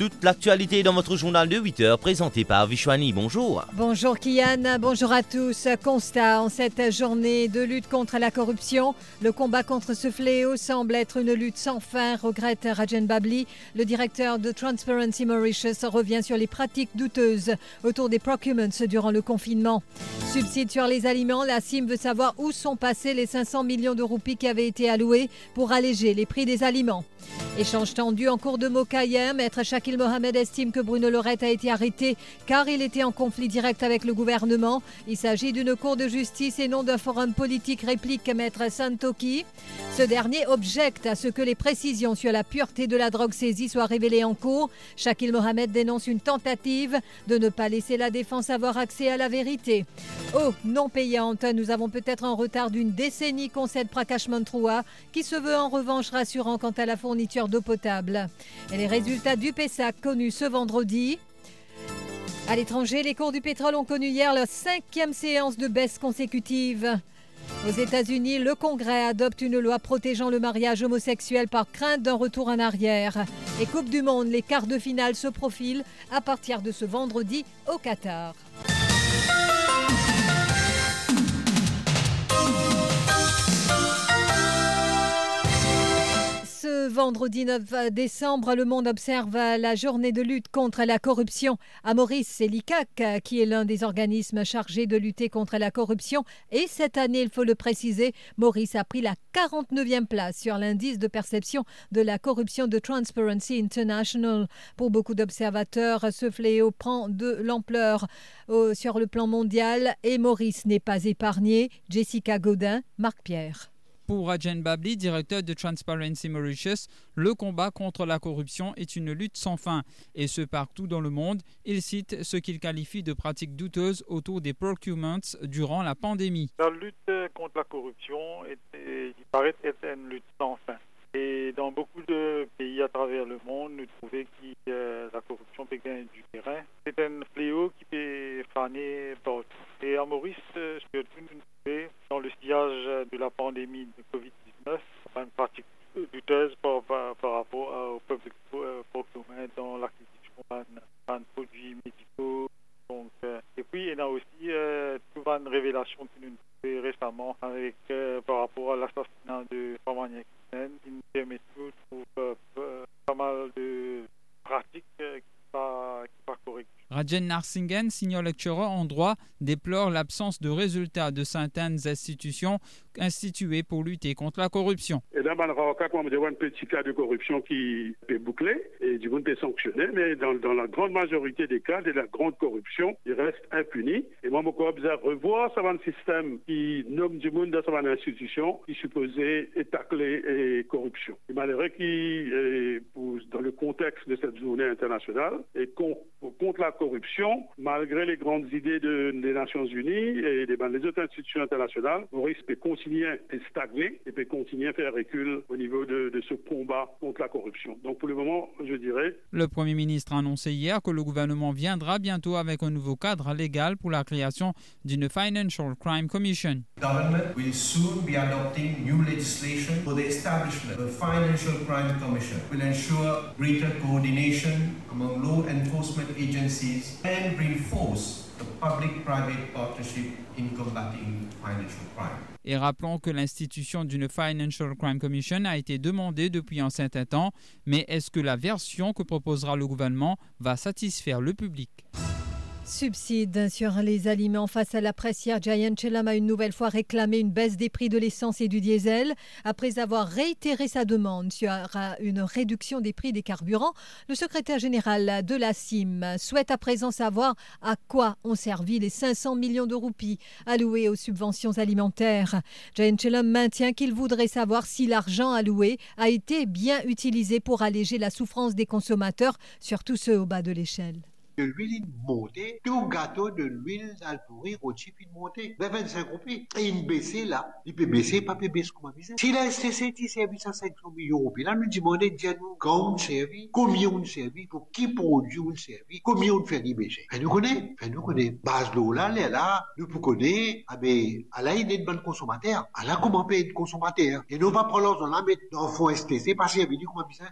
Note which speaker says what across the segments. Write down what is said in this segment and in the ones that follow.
Speaker 1: Toute l'actualité dans votre journal de 8 heures présenté par Vishwani. Bonjour.
Speaker 2: Bonjour Kian, bonjour à tous. Constat en cette journée de lutte contre la corruption. Le combat contre ce fléau semble être une lutte sans fin, regrette Rajan Babli. Le directeur de Transparency Mauritius revient sur les pratiques douteuses autour des procurements durant le confinement. Subside sur les aliments, la CIM veut savoir où sont passés les 500 millions de roupies qui avaient été alloués pour alléger les prix des aliments. Échange tendu en cours de Moka hier, maître Mohamed estime que Bruno Lorette a été arrêté car il était en conflit direct avec le gouvernement. Il s'agit d'une cour de justice et non d'un forum politique, réplique maître Santoki. Ce dernier objecte à ce que les précisions sur la pureté de la drogue saisie soient révélées en cours. Shakil Mohamed dénonce une tentative de ne pas laisser la défense avoir accès à la vérité. Oh, non payante, nous avons peut-être un retard d'une décennie, concède Prakash Mantroua, qui se veut en revanche rassurant quant à la fourniture d'eau potable. Et les résultats du PESAC connus ce vendredi. À l'étranger, les cours du pétrole ont connu hier leur cinquième séance de baisse consécutive. Aux États-Unis, le Congrès adopte une loi protégeant le mariage homosexuel par crainte d'un retour en arrière. Et Coupe du Monde, les quarts de finale se profilent à partir de ce vendredi au Qatar. Vendredi 9 décembre, le monde observe la journée de lutte contre la corruption. À Maurice, l'ICAC qui est l'un des organismes chargés de lutter contre la corruption. Et cette année, il faut le préciser, Maurice a pris la 49e place sur l'indice de perception de la corruption de Transparency International. Pour beaucoup d'observateurs, ce fléau prend de l'ampleur sur le plan mondial et Maurice n'est pas épargné. Jessica Godin, Marc Pierre.
Speaker 3: Pour Rajan Babli, directeur de Transparency Mauritius, le combat contre la corruption est une lutte sans fin, et ce partout dans le monde. Il cite ce qu'il qualifie de pratiques douteuses autour des procurements durant la pandémie.
Speaker 4: La lutte contre la corruption, était, il paraît être une lutte sans fin. Et dans beaucoup de pays à travers le monde, nous trouvons que euh, la corruption peut gagner du terrain. C'est un fléau qui peut faner partout. Et à Maurice, je peux nous trouver dans le sillage de la pandémie de Covid-19, une pratique douteuse par, par, par rapport au public procurement dans l'acquisition de produits médicaux. Donc, euh, et puis, il y a aussi euh, toute une révélation que nous avons récemment avec, euh, par rapport à l'assassinat de Famania Kisen. Il nous trouve pas mal de pratiques qui ne sont pas, pas
Speaker 3: Rajen Narsingen, senior lecturer en droit, déplore l'absence de résultats de certaines institutions instituées pour lutter contre la corruption.
Speaker 5: Et cas, comme un petit cas de corruption qui est bouclé et du monde est sanctionné, mais dans, la grande majorité des cas de la grande corruption, il reste impuni. Et moi, je observe revoir ce système qui nomme du monde dans cette institution qui supposait étacler et corruption. Il malheureux qui, dans le contexte de cette journée internationale, et contre la corruption, malgré les grandes idées de, des Nations Unies et des, des autres institutions internationales, Maurice peut continuer à stagner et peut continuer à faire recul au niveau de, de, ce combat contre la corruption. Donc pour le moment, je dirais...
Speaker 3: Le Premier ministre a annoncé hier que le gouvernement viendra bientôt avec un nouveau cadre légal pour la création d'une Financial Crime Commission.
Speaker 6: The government will soon be adopting new legislation for the establishment of a Financial Crime Commission. will ensure greater coordination among law enforcement agencies and reinforce the public-private partnership in combating financial crime.
Speaker 3: Et rappelons que l'institution d'une Financial Crime Commission a été demandée depuis un certain temps, mais est-ce que la version que proposera le gouvernement va satisfaire le public?
Speaker 2: Subsides sur les aliments face à la presse hier, Giant a une nouvelle fois réclamé une baisse des prix de l'essence et du diesel. Après avoir réitéré sa demande sur une réduction des prix des carburants, le secrétaire général de la CIM souhaite à présent savoir à quoi ont servi les 500 millions de roupies alloués aux subventions alimentaires. Giant Chelam maintient qu'il voudrait savoir si l'argent alloué a été bien utilisé pour alléger la souffrance des consommateurs, surtout ceux au bas de l'échelle
Speaker 7: de l'huile montée, tout gâteau de l'huile alpouri rôti puis monté. Ben 25 roupies. Et une baissée là, il peut baisser, pas peut baisser comme ça. Si la STC service à 500 millions de roupies, là, nous demandons, dis-nous, quand on servi, combien on servi, pour qui produit on servi, combien on fait baisser. Ben nous connaissons, ben nous connaissons. Base l'eau là, là, là, nous pour connaître, ah ben, à la, il est de bon consommateur. À la, comment payer de consommateur. Et nous va prendre l'argent là, mettre dans le fonds STC, parce qu'il y a comment ça.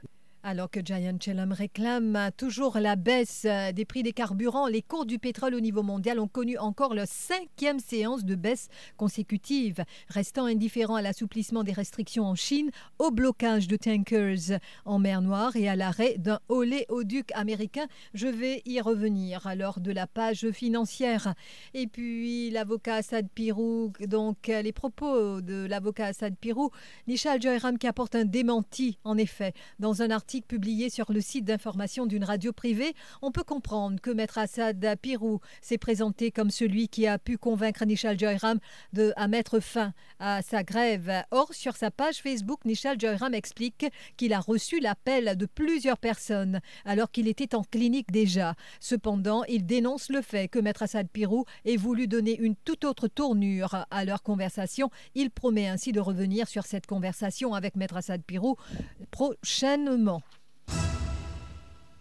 Speaker 2: Alors que Giant Chellam réclame toujours la baisse euh, des prix des carburants, les cours du pétrole au niveau mondial ont connu encore leur cinquième séance de baisse consécutive, restant indifférent à l'assouplissement des restrictions en Chine, au blocage de tankers en mer Noire et à l'arrêt d'un oléoduc américain. Je vais y revenir lors de la page financière. Et puis l'avocat Assad Pirou, donc les propos de l'avocat Assad Pirou, Nishal Joyram qui apporte un démenti en effet dans un article publié sur le site d'information d'une radio privée, on peut comprendre que Maître Assad Pirou s'est présenté comme celui qui a pu convaincre Nishal Joyram de, à mettre fin à sa grève. Or, sur sa page Facebook, Nishal Joyram explique qu'il a reçu l'appel de plusieurs personnes alors qu'il était en clinique déjà. Cependant, il dénonce le fait que Maître Assad Pirou ait voulu donner une toute autre tournure à leur conversation. Il promet ainsi de revenir sur cette conversation avec Maître Assad Pirou prochainement.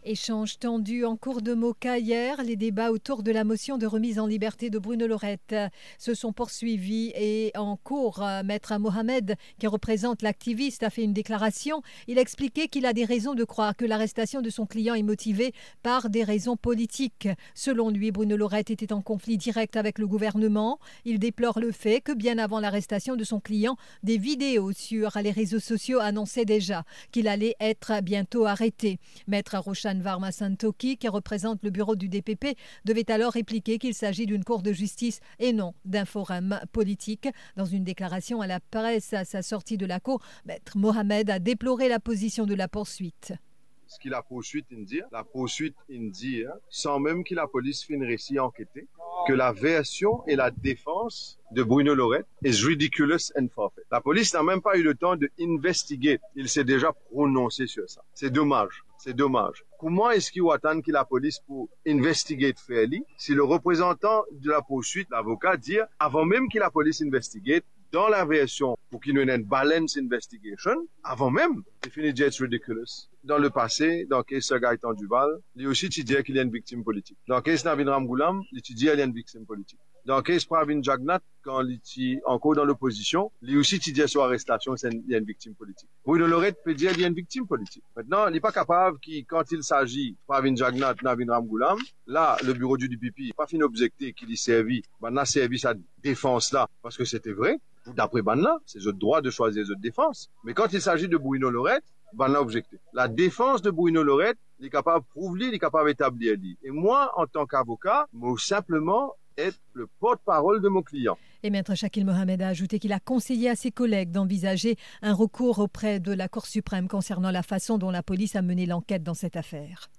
Speaker 2: Échange tendu en cours de Moka hier, les débats autour de la motion de remise en liberté de Bruno Lorette se sont poursuivis et en cours, Maître Mohamed, qui représente l'activiste, a fait une déclaration. Il a expliqué qu'il a des raisons de croire que l'arrestation de son client est motivée par des raisons politiques. Selon lui, Bruno Lorette était en conflit direct avec le gouvernement. Il déplore le fait que bien avant l'arrestation de son client, des vidéos sur les réseaux sociaux annonçaient déjà qu'il allait être bientôt arrêté. Maître Varma Santoki, qui représente le bureau du DPP, devait alors répliquer qu'il s'agit d'une cour de justice et non d'un forum politique. Dans une déclaration à la presse à sa sortie de la cour, Maître Mohamed a déploré la position de la poursuite.
Speaker 8: Ce qui la poursuite dit, la poursuite dit, sans même que la police finisse récit enquêter, que la version et la défense de Bruno Lorette est ridiculous and forfeit. La police n'a même pas eu le temps de investiguer. Il s'est déjà prononcé sur ça. C'est dommage. C'est dommage. Comment est-ce qu'il attend que la police pour investiguer fairly si le représentant de la poursuite, l'avocat, dit avant même que la police investigue, dans la version pour qu'il y ait une balance investigation, avant même, c'est fini it's ridiculous. Dans le passé, dans le cas de Gaëtan Duval, il aussi dit qu'il y a une victime politique. Dans le cas de Navin Ramgoulam, il dit qu'il y a une victime politique. Dans le cas de Pravin Jagnat, quand il est encore dans l'opposition, il aussi dit sur arrestation, il y a une victime politique. Bruno Lorette peut dire qu'il y a une victime politique. Maintenant, il n'est pas capable qui, quand il s'agit Pravin Jagnat, Navin Ramgoulam, là, le bureau du DPP n'a pas fini d'objecter qu'il y servi, a servi sa défense là, parce que c'était vrai. D'après Banla, c'est votre droit de choisir votre défense. Mais quand il s'agit de Bruno Lorette, Banla objecté. La défense de Bruno Lorette, il est capable de prouver, il est capable d'établir. Et moi, en tant qu'avocat, moi, simplement être le porte-parole de mon client.
Speaker 2: Et maître Shakil Mohamed a ajouté qu'il a conseillé à ses collègues d'envisager un recours auprès de la Cour suprême concernant la façon dont la police a mené l'enquête dans cette affaire.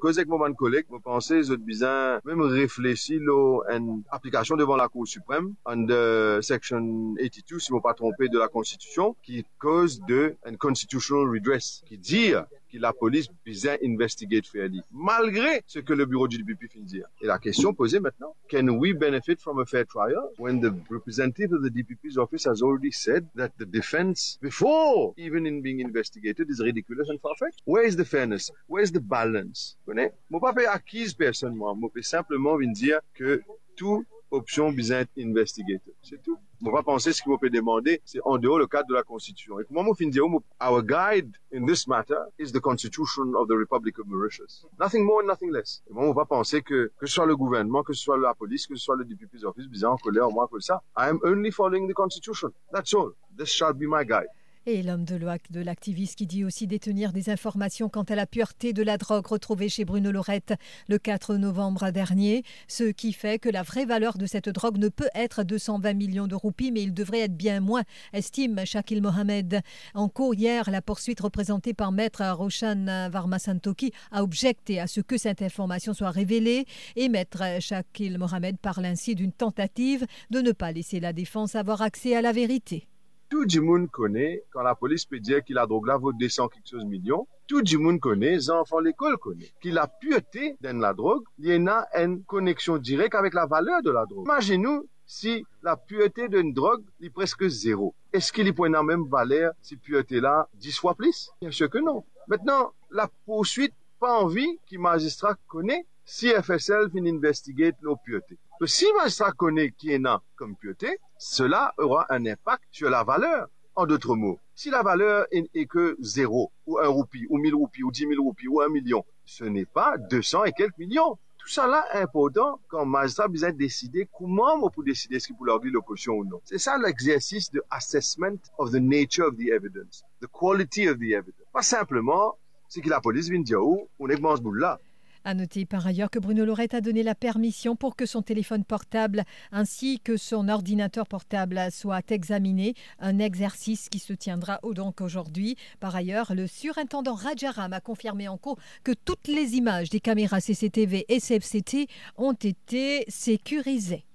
Speaker 8: Koze ek mwen kolek, mwen panse zot bizan mwen reflechi lo en aplikasyon devan la Cour Suprême under section 82, si mwen pa trompe de la Constitution, ki koze de en constitutional redress, ki dire que la police bien investigate fairly, malgré ce que le bureau du DPP finit dire. Et la question posée maintenant, can we benefit from a fair trial when the representative of the DPP's office has already said that the defense, before even in being investigated, is ridiculous and far-fetched? Where is the fairness? Where is the balance? Vous connaissez? Moi, pas fait acquise personne, moi. Moi, simplement venir dire que tout option bien investigated. C'est tout. On va penser ce qu'il peut demander, c'est en dehors le cadre de la Constitution. Et comment dire, our guide in this matter is the Constitution of the Republic of Mauritius. Nothing more and nothing less. Et moi, on va penser que, que ce soit le gouvernement, que ce soit la police, que ce soit le DPP's office, bizarre, en colère, moi, que ça. I am only following the Constitution. That's all. This shall be my guide.
Speaker 2: Et l'homme de de l'activiste qui dit aussi détenir des informations quant à la pureté de la drogue retrouvée chez Bruno Lorette le 4 novembre dernier, ce qui fait que la vraie valeur de cette drogue ne peut être 220 millions de roupies, mais il devrait être bien moins, estime Shakil Mohamed. En cours hier, la poursuite représentée par maître Roshan Varmasantoki a objecté à ce que cette information soit révélée et maître Shakil Mohamed parle ainsi d'une tentative de ne pas laisser la défense avoir accès à la vérité.
Speaker 8: Tout le monde connaît, quand la police peut dire que la drogue là vaut 200 quelque chose millions, tout le monde connaît, les enfants l'école connaissent, que la pureté de la drogue, il y a une connexion directe avec la valeur de la drogue. Imaginez-nous si la pureté d'une drogue est presque zéro. Est-ce qu'il y a la même valeur si pureté là 10 fois plus? Bien sûr que non. Maintenant, la poursuite, pas envie que magistrat connaît si FSL finit d'investiguer nos puretés. Si magistrat connaît qui est là comme pureté, cela aura un impact sur la valeur. En d'autres mots, Si la valeur est, que zéro, ou un roupie, ou mille roupies, ou dix mille roupies, ou un million, ce n'est pas 200 et quelques millions. Tout ça là est important quand magistrat besoin décider comment on peut décider ce qui peut leur dire l'opposition ou non. C'est ça l'exercice de assessment of the nature of the evidence, the quality of the evidence. Pas simplement ce que la police vient dire où on est dans ce bout-là.
Speaker 2: À noter par ailleurs que Bruno Lorette a donné la permission pour que son téléphone portable ainsi que son ordinateur portable soient examinés, un exercice qui se tiendra donc aujourd'hui. Par ailleurs, le surintendant Rajaram a confirmé en cours que toutes les images des caméras CCTV et CFCT ont été sécurisées.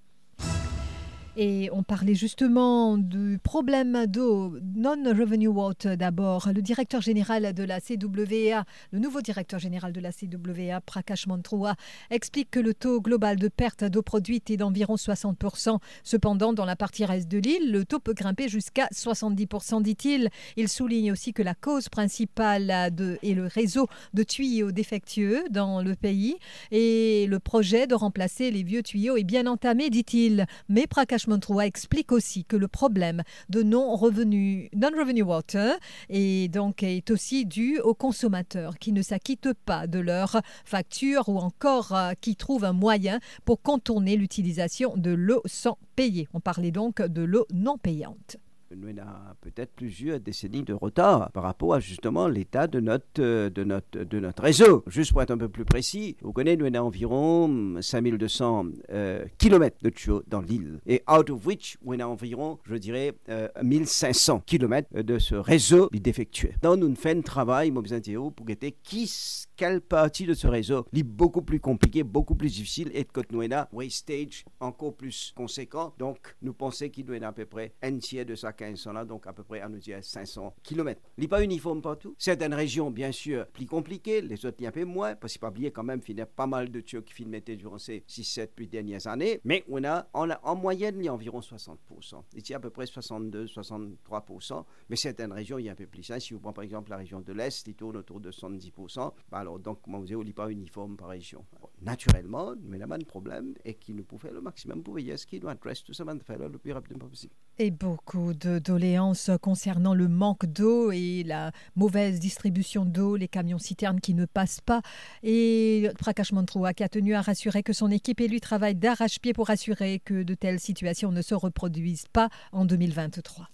Speaker 2: Et on parlait justement du problème d'eau, non-revenue water d'abord. Le directeur général de la CWA, le nouveau directeur général de la CWA, Prakash Mantroua, explique que le taux global de perte d'eau produite est d'environ 60%. Cependant, dans la partie reste de l'île, le taux peut grimper jusqu'à 70%, dit-il. Il souligne aussi que la cause principale est le réseau de tuyaux défectueux dans le pays et le projet de remplacer les vieux tuyaux est bien entamé, dit-il. Mais Prakash Explique aussi que le problème de non-revenu non-revenue water est donc aussi dû aux consommateurs qui ne s'acquittent pas de leurs factures ou encore euh, qui trouvent un moyen pour contourner l'utilisation de l'eau sans payer. On parlait donc de l'eau non payante
Speaker 9: nous avons peut-être plusieurs décennies de retard par rapport à justement l'état de notre, euh, de, notre, de notre réseau. Juste pour être un peu plus précis, vous connaissez, nous avons environ 5200 euh, km de tuyaux dans l'île. Et out of which, nous avons environ, je dirais, euh, 1500 km de ce réseau défectueux. Donc, nous faisons un travail, de pour guetter qui, quelle partie de ce réseau est beaucoup plus compliqué, beaucoup plus difficile et avons wastage encore plus conséquent. Donc, nous pensons qu'il doit être à peu près un tiers de ça 1500 là, donc à peu près, à nous dire 500 km. Il n'est pas uniforme partout. Certaines régions, bien sûr, plus compliquées, les autres, il y a un peu moins, parce qu'il pas oublier quand même, il y a pas mal de tuyaux qui filmaient durant ces 6, 7, 8 dernières années. Mais on a, en moyenne, il y a environ 60%. Ici, à peu près 62, 63%. Mais certaines régions, il y a un peu plus. Hein. Si vous prenez par exemple la région de l'Est, il tourne autour de 70%. Bah, alors, donc, vous dites, on n'est pas uniforme par région. Naturellement, mais là, un problème et qui nous pouvait faire le maximum pour veiller à ce qu'il doit adresser tout ça, faire le plus rapidement possible.
Speaker 2: Et beaucoup de doléances concernant le manque d'eau et la mauvaise distribution d'eau, les camions citernes qui ne passent pas. Et Prakash Mantroua qui a tenu à rassurer que son équipe et lui travaillent d'arrache-pied pour assurer que de telles situations ne se reproduisent pas en 2023.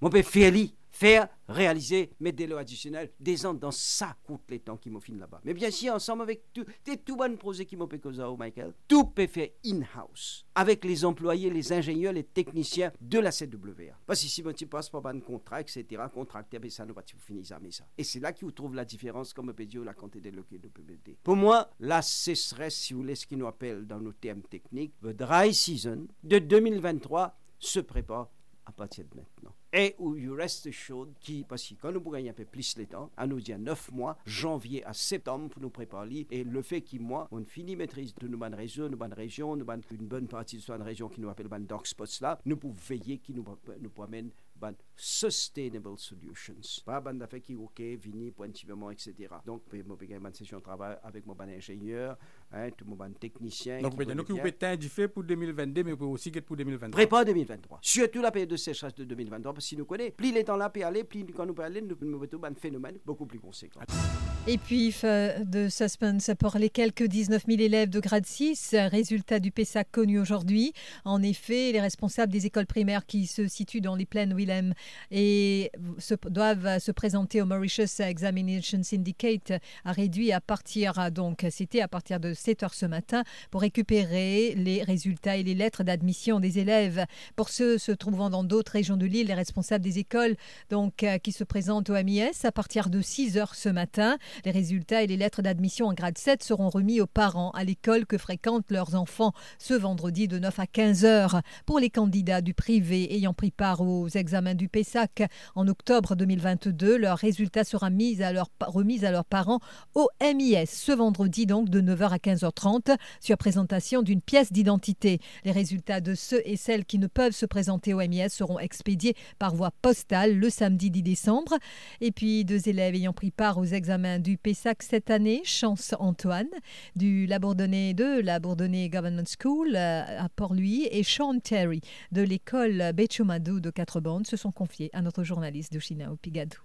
Speaker 9: Mon père faire réaliser mes délais additionnels des ans dans ça coûte les temps qui m'ont là-bas. Mais bien sûr, ensemble avec tout, des tout bonnes projets qui m'ont Michael, tout peut faire in-house avec les employés, les ingénieurs, les techniciens de la CWA. Parce que si tu passes par un contrat, etc., contracté, mais ça ne va pas finir ça, mais ça. Et c'est là qu'il trouve la différence, comme dire, la quantité de locaux de PBD. Pour moi, ce serait, si vous voulez, ce qu'ils nous appelle dans nos termes techniques, le dry season de 2023 se prépare à partir de maintenant et où you rest assured qui, parce que quand nous gagnons un peu plus le temps, à nous dire 9 mois, janvier à septembre pour nous préparer, et le fait qu'il moi, on finit maîtrise de nos bonnes réseaux, nos bonnes régions, nos une bonne partie de cette région qui nous appelle les dark spots là, nous pouvons veiller qui nous, nous promène ban sustainable solutions. Pas ban d'affaires qui ok, vini, pointivement, etc. Donc, je vais une session de travail avec mon ban ingénieur, hein, tout mon ban technicien.
Speaker 10: Donc, vous pouvez être du fait pour 2022, mais vous pouvez aussi être pour 2023.
Speaker 9: Prépare 2023. Surtout la période de sécheresse de 2023, parce que si nous connaissons, plus les temps là peut aller, plus quand nous peut aller, nous pouvons un phénomène beaucoup plus conséquent.
Speaker 2: Et puis, de suspense pour les quelques 19 000 élèves de grade 6, résultat du PESAC connu aujourd'hui. En effet, les responsables des écoles primaires qui se situent dans les plaines Willem et se, doivent se présenter au Mauritius Examination Syndicate a réduit à partir, donc c'était à partir de 7 heures ce matin, pour récupérer les résultats et les lettres d'admission des élèves. Pour ceux se trouvant dans d'autres régions de l'île, les responsables des écoles donc, qui se présentent au MIS à partir de 6 heures ce matin. Les résultats et les lettres d'admission en grade 7 seront remis aux parents à l'école que fréquentent leurs enfants ce vendredi de 9 à 15 heures. Pour les candidats du privé ayant pris part aux examens du PESAC en octobre 2022, leurs résultats seront mis à leur, remis à leurs parents au MIS ce vendredi donc de 9h à 15h30 sur présentation d'une pièce d'identité. Les résultats de ceux et celles qui ne peuvent se présenter au MIS seront expédiés par voie postale le samedi 10 décembre. Et puis deux élèves ayant pris part aux examens du PESAC cette année, Chance Antoine du Labourdonnais de la Bourdonnais Government School euh, à Port-Louis et Sean Terry de l'école Bechumadou de Quatre-Bandes se sont confiés à notre journaliste de Chinao Pigadou.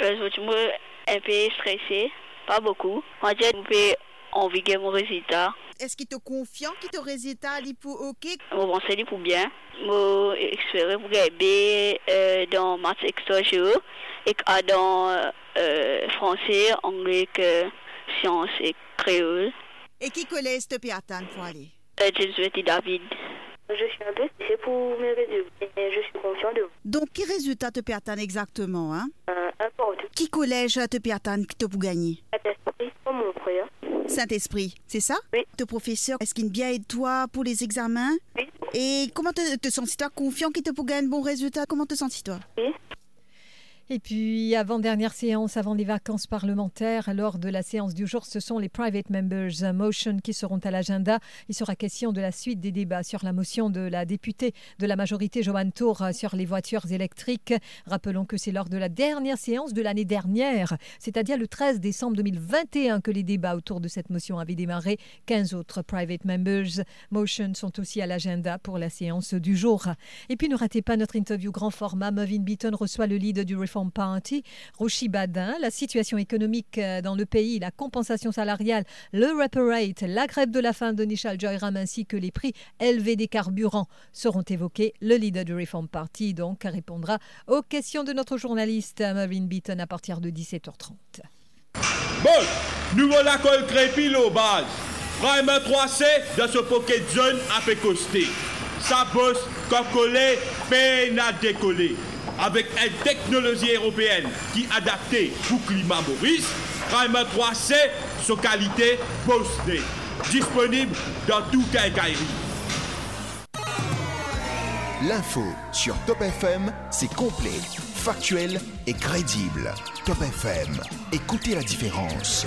Speaker 11: Aujourd'hui, je suis un peu stressé, pas beaucoup. Moi, j'ai envie de mon résultat.
Speaker 12: Est-ce qu'il te confiant que ton résultat est pour OK?
Speaker 11: Mon pensée pour bien. Mon expérience pour gagner euh, dans maths extra et dans euh, français, anglais, sciences et créole.
Speaker 12: Et qui collège te attendre pour aller?
Speaker 11: Euh, Jésuite et David. Je suis un peu stressé pour mes résultats, mais je suis confiant de vous.
Speaker 12: Donc, quel résultat te attendre exactement hein?
Speaker 11: Euh, un
Speaker 12: Qui collège te attendre que tu peux gagner?
Speaker 11: Comme mon frère.
Speaker 12: Saint-Esprit, c'est ça?
Speaker 11: Oui.
Speaker 12: Ton professeur, est-ce qu'il bien aide toi pour les examens?
Speaker 11: Oui.
Speaker 12: Et comment te, te sens-tu confiant qu'il te pour gagner un bon résultat Comment te sens-tu
Speaker 11: Oui.
Speaker 2: Et puis, avant-dernière séance, avant les vacances parlementaires, lors de la séance du jour, ce sont les Private Members Motion qui seront à l'agenda. Il sera question de la suite des débats sur la motion de la députée de la majorité, Joanne Tour, sur les voitures électriques. Rappelons que c'est lors de la dernière séance de l'année dernière, c'est-à-dire le 13 décembre 2021, que les débats autour de cette motion avaient démarré. 15 autres Private Members Motion sont aussi à l'agenda pour la séance du jour. Et puis, ne ratez pas notre interview grand format. Beaton reçoit le leader du Party, Roshi Badin, la situation économique euh, dans le pays, la compensation salariale, le rate, la grève de la faim de Nishal Joyram ainsi que les prix élevés des carburants seront évoqués. Le leader du Reform Party donc répondra aux questions de notre journaliste Marvin Beaton à partir de 17h30.
Speaker 13: Bon, nouveau l'accord crépi au base. Prime 3C dans ce pocket zone à fait costé. Ça bosse, cocolé, peine à décoller avec une technologie européenne qui est adaptée pour climat Maurice, Primer 3C, sa qualité postée. Disponible dans tout quincaillerie.
Speaker 14: L'info sur Top FM, c'est complet, factuel et crédible. Top FM, écoutez la différence.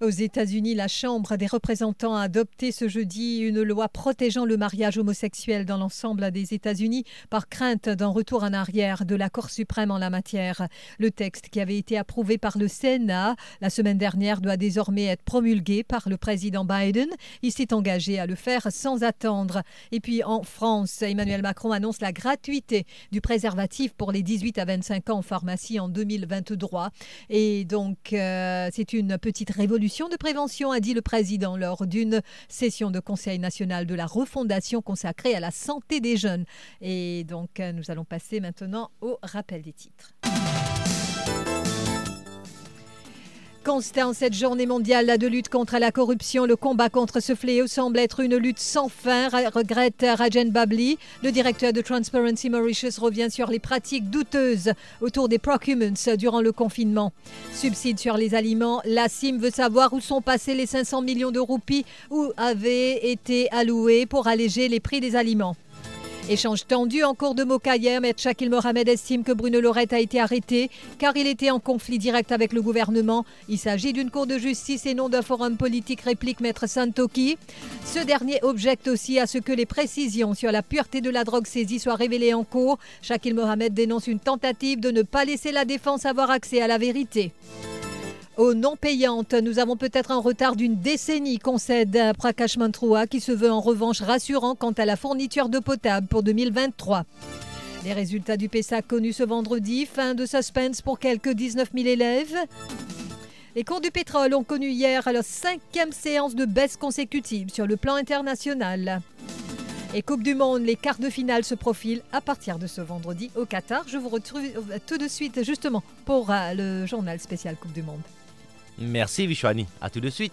Speaker 2: Aux États-Unis, la Chambre des représentants a adopté ce jeudi une loi protégeant le mariage homosexuel dans l'ensemble des États-Unis par crainte d'un retour en arrière de la Cour suprême en la matière. Le texte qui avait été approuvé par le Sénat la semaine dernière doit désormais être promulgué par le président Biden. Il s'est engagé à le faire sans attendre. Et puis en France, Emmanuel Macron annonce la gratuité du préservatif pour les 18 à 25 ans en pharmacie en 2023. Et donc, euh, c'est une petite révolution de prévention, a dit le président lors d'une session de Conseil national de la refondation consacrée à la santé des jeunes. Et donc, euh, nous allons passer maintenant au rappel des titres. Constant, cette journée mondiale de lutte contre la corruption, le combat contre ce fléau semble être une lutte sans fin, regrette Rajen Babli. Le directeur de Transparency Mauritius revient sur les pratiques douteuses autour des procurements durant le confinement. Subside sur les aliments, la CIM veut savoir où sont passés les 500 millions de roupies où avaient été alloués pour alléger les prix des aliments. Échange tendu en cours de Mokayer, M. Shakil Mohamed estime que Bruno Lorette a été arrêté car il était en conflit direct avec le gouvernement. Il s'agit d'une cour de justice et non d'un forum politique, réplique Maître Santoki. Ce dernier objecte aussi à ce que les précisions sur la pureté de la drogue saisie soient révélées en cours. Shakil Mohamed dénonce une tentative de ne pas laisser la défense avoir accès à la vérité. Aux non payantes, nous avons peut-être un retard d'une décennie, concède Prakash Mantroua, qui se veut en revanche rassurant quant à la fourniture d'eau potable pour 2023. Les résultats du PESA connus ce vendredi, fin de suspense pour quelques 19 000 élèves. Les cours du pétrole ont connu hier leur cinquième séance de baisse consécutive sur le plan international. Et Coupe du Monde, les quarts de finale se profilent à partir de ce vendredi au Qatar. Je vous retrouve tout de suite justement pour euh, le journal spécial Coupe du Monde.
Speaker 1: Merci Vishwani, à tout de suite.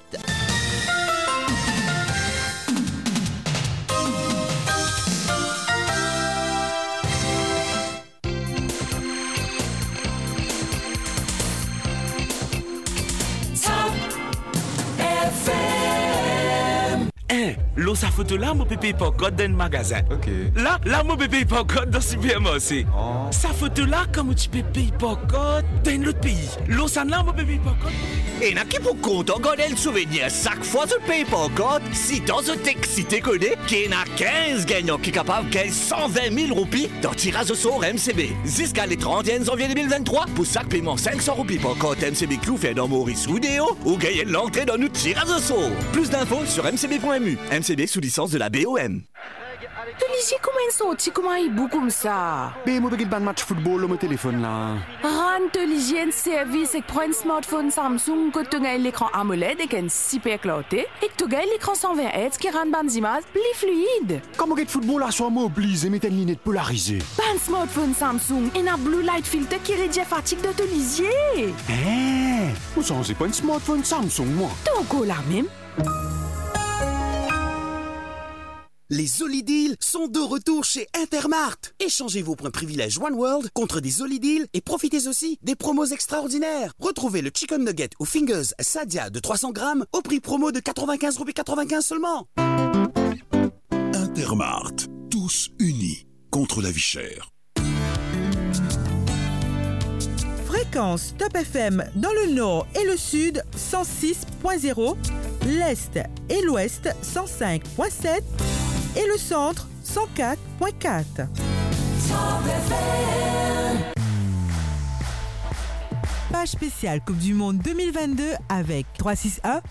Speaker 15: Hé, l'eau ça photo là, mon pépé pas code dans le magasin.
Speaker 16: Ok.
Speaker 15: Là, là, mon bébé pas code dans le supermarché.
Speaker 16: Oh.
Speaker 15: Sa photo là, comme tu peux payer pas code dans l'autre pays. L'autre là, mon bébé pas code.
Speaker 17: Et n'a qui pour compte garder le souvenir? Chaque fois tu payes pas encore si dans un texte t'es connu qu'il y a 15 gagnants qui de gagner 120 000 roupies dans tirage au sort MCB. Jusqu'à les 31 janvier 2023, pour chaque paiement 500 roupies par compte MCB Clou fait dans Maurice ou Déo, ou gagner l'entrée dans notre tirage au sort. Plus d'infos sur mcb.mu. MCB sous licence de la BOM.
Speaker 18: Tolisier, comment ils sorti Comment ils bouent comme ça
Speaker 16: Ben, moi, je match football sur mon téléphone là.
Speaker 18: Rendre Tolisier un service et prends un smartphone Samsung que tu as l'écran AMOLED et un super éclaté et que tu as l'écran 120 Hz qui rend ban images plus fluide.
Speaker 16: Comment get football là soit mobilisé, mais t'as une lunette polarisée.
Speaker 18: Ban smartphone Samsung et un blue light filter qui réduit la fatigue de Tolisier.
Speaker 16: Hein Où ça, c'est pas un smartphone Samsung, moi.
Speaker 18: T'es encore là même
Speaker 19: Les Olideals sont de retour chez Intermart. Échangez vos points privilèges One World contre des Olideals et profitez aussi des promos extraordinaires. Retrouvez le Chicken Nugget ou Fingers Sadia de 300 grammes au prix promo de 95 roupies 95 seulement.
Speaker 20: Intermart, tous unis contre la vie chère.
Speaker 21: Fréquence Top FM dans le nord et le sud 106.0, l'est et l'ouest 105.7 et le centre 104.4. Page spéciale Coupe du Monde 2022 avec 361.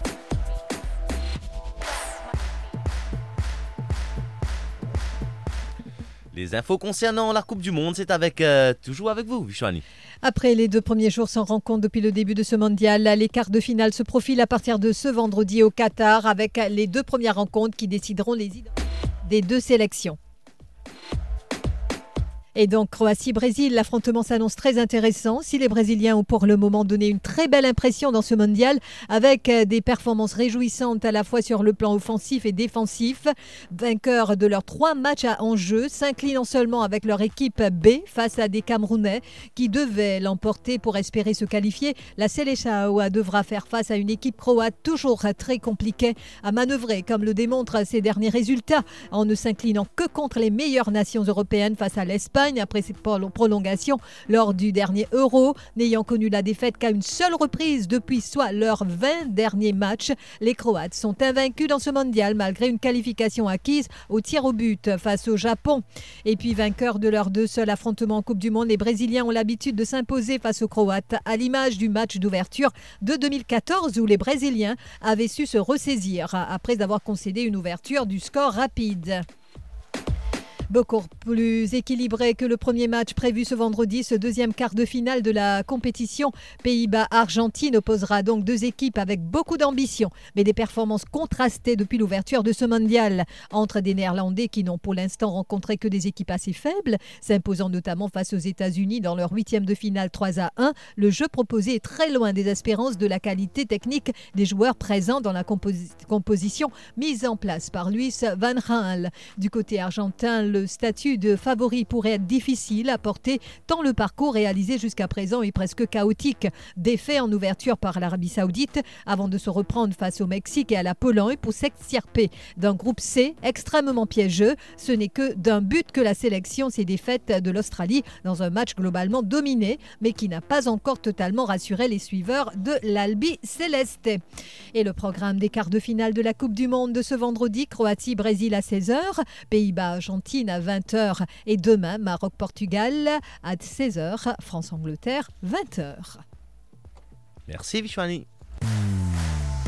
Speaker 1: Les infos concernant la Coupe du Monde, c'est avec euh, toujours avec vous, Vishwani.
Speaker 2: Après les deux premiers jours sans rencontre depuis le début de ce mondial, les quarts de finale se profilent à partir de ce vendredi au Qatar avec les deux premières rencontres qui décideront les identités des deux sélections. Et donc Croatie-Brésil, l'affrontement s'annonce très intéressant. Si les Brésiliens ont pour le moment donné une très belle impression dans ce mondial, avec euh, des performances réjouissantes à la fois sur le plan offensif et défensif, vainqueurs de leurs trois matchs à enjeu, s'inclinant seulement avec leur équipe B face à des Camerounais qui devaient l'emporter pour espérer se qualifier, la Seleção devra faire face à une équipe croate toujours très compliquée à manœuvrer, comme le démontrent ses derniers résultats, en ne s'inclinant que contre les meilleures nations européennes face à l'Espagne après cette prolongation lors du dernier Euro, n'ayant connu la défaite qu'à une seule reprise depuis soit leurs 20 derniers matchs. Les Croates sont invaincus dans ce mondial malgré une qualification acquise au tir au but face au Japon. Et puis vainqueurs de leurs deux seuls affrontements en Coupe du Monde, les Brésiliens ont l'habitude de s'imposer face aux Croates à l'image du match d'ouverture de 2014 où les Brésiliens avaient su se ressaisir après avoir concédé une ouverture du score rapide. Beaucoup plus équilibré que le premier match prévu ce vendredi. Ce deuxième quart de finale de la compétition Pays-Bas-Argentine opposera donc deux équipes avec beaucoup d'ambition, mais des performances contrastées depuis l'ouverture de ce mondial. Entre des Néerlandais qui n'ont pour l'instant rencontré que des équipes assez faibles, s'imposant notamment face aux États-Unis dans leur huitième de finale 3 à 1, le jeu proposé est très loin des espérances de la qualité technique des joueurs présents dans la composi composition mise en place par Luis Van Gaal. Du côté argentin, le statut de favori pourrait être difficile à porter tant le parcours réalisé jusqu'à présent est presque chaotique. Défait en ouverture par l'Arabie Saoudite avant de se reprendre face au Mexique et à la Pologne pour s'extirper d'un groupe C extrêmement piégeux. Ce n'est que d'un but que la sélection s'est défaite de l'Australie dans un match globalement dominé mais qui n'a pas encore totalement rassuré les suiveurs de l'Albi Céleste. Et le programme des quarts de finale de la Coupe du Monde de ce vendredi, Croatie-Brésil à 16h, Pays-Bas-Argentine à 20h et demain Maroc-Portugal à 16h, France-Angleterre 20h.
Speaker 1: Merci Vishwani.